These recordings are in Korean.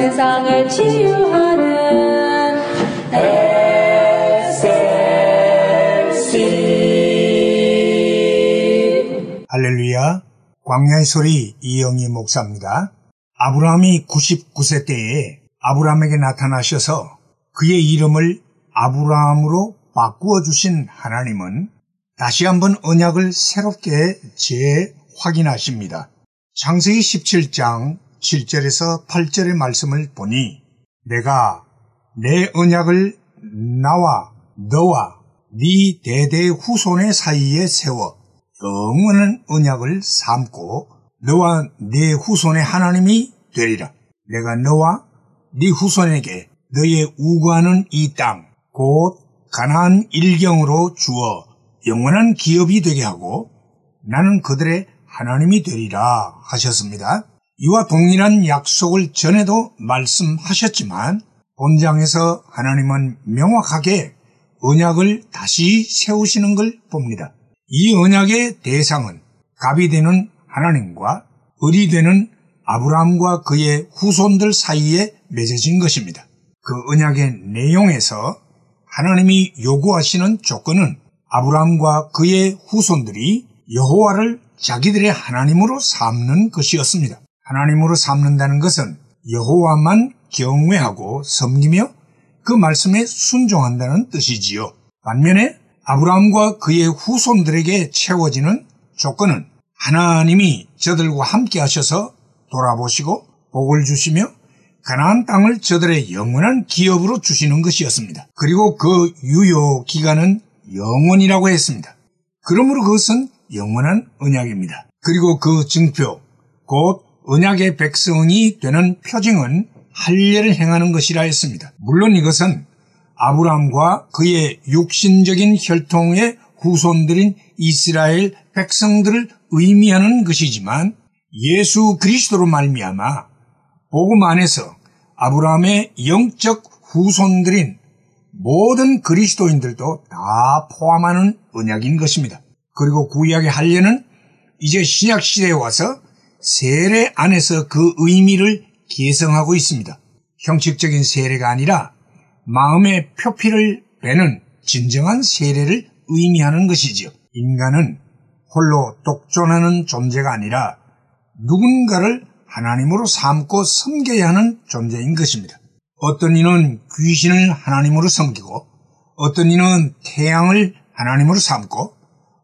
세상을 치유하는 SLC 할렐루야. 광야의 소리 이영희 목사입니다. 아브라함이 99세 때에 아브라함에게 나타나셔서 그의 이름을 아브라함으로 바꾸어 주신 하나님은 다시 한번 언약을 새롭게 재확인하십니다. 창세기 17장 7절에서 8절의 말씀을 보니 내가 내 언약을 나와 너와 네 대대 후손의 사이에 세워 영원한 언약을 삼고 너와 네 후손의 하나님이 되리라. 내가 너와 네 후손에게 너의 우구하는 이 땅, 곧 가나안 일경으로 주어 영원한 기업이 되게 하고 나는 그들의 하나님이 되리라 하셨습니다. 이와 동일한 약속을 전에도 말씀하셨지만 본장에서 하나님은 명확하게 언약을 다시 세우시는 걸 봅니다. 이 언약의 대상은 갑이 되는 하나님과 을이 되는 아브라함과 그의 후손들 사이에 맺어진 것입니다. 그 언약의 내용에서 하나님이 요구하시는 조건은 아브라함과 그의 후손들이 여호와를 자기들의 하나님으로 삼는 것이었습니다. 하나님으로 삼는다는 것은 여호와만 경외하고 섬기며 그 말씀에 순종한다는 뜻이지요. 반면에 아브라함과 그의 후손들에게 채워지는 조건은 하나님이 저들과 함께 하셔서 돌아보시고 복을 주시며 가나안 땅을 저들의 영원한 기업으로 주시는 것이었습니다. 그리고 그 유효 기간은 영원이라고 했습니다. 그러므로 그것은 영원한 언약입니다. 그리고 그 증표, 곧 언약의 백성이 되는 표징은 할례를 행하는 것이라 했습니다. 물론 이것은 아브라함과 그의 육신적인 혈통의 후손들인 이스라엘 백성들을 의미하는 것이지만 예수 그리스도로 말미암아 복음 안에서 아브라함의 영적 후손들인 모든 그리스도인들도 다 포함하는 언약인 것입니다. 그리고 구약의 할례는 이제 신약 시대에 와서 세례 안에서 그 의미를 개성하고 있습니다. 형식적인 세례가 아니라 마음의 표피를 빼는 진정한 세례를 의미하는 것이지요. 인간은 홀로 독존하는 존재가 아니라 누군가를 하나님으로 삼고 섬겨야 하는 존재인 것입니다. 어떤 이는 귀신을 하나님으로 섬기고 어떤 이는 태양을 하나님으로 삼고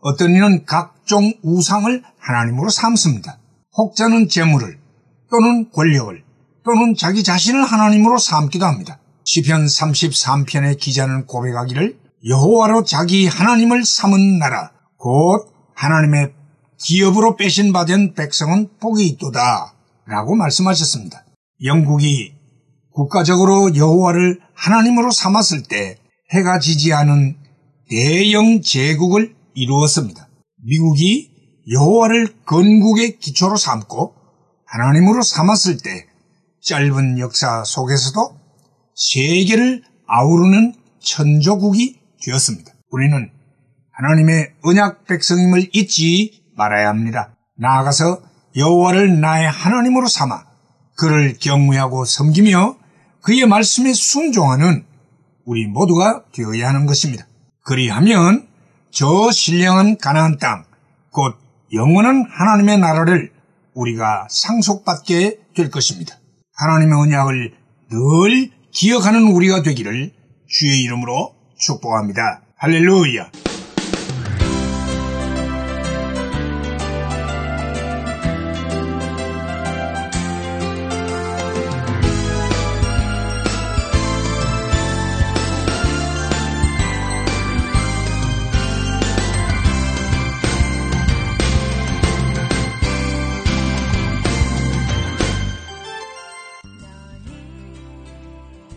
어떤 이는 각종 우상을 하나님으로 삼습니다. 혹자는 재물을 또는 권력을 또는 자기 자신을 하나님으로 삼기도 합니다. 시편 33편의 기자는 고백하기를 여호와로 자기 하나님을 삼은 나라 곧 하나님의 기업으로 빼신 받은 백성은 복이 있도다 라고 말씀하셨습니다. 영국이 국가적으로 여호와를 하나님으로 삼았을 때 해가 지지 않은 대영 제국을 이루었습니다. 미국이 여호와를 건국의 기초로 삼고 하나님으로 삼았을 때 짧은 역사 속에서도 세계를 아우르는 천조국이 되었습니다. 우리는 하나님의 언약 백성임을 잊지 말아야 합니다. 나아가서 여호와를 나의 하나님으로 삼아 그를 경외하고 섬기며 그의 말씀에 순종하는 우리 모두가 되어야 하는 것입니다. 그리하면 저 신령한 가나안 땅, 곧 영원한 하나님의 나라를 우리가 상속받게 될 것입니다. 하나님의 언약을 늘 기억하는 우리가 되기를 주의 이름으로 축복합니다. 할렐루야!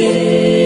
você.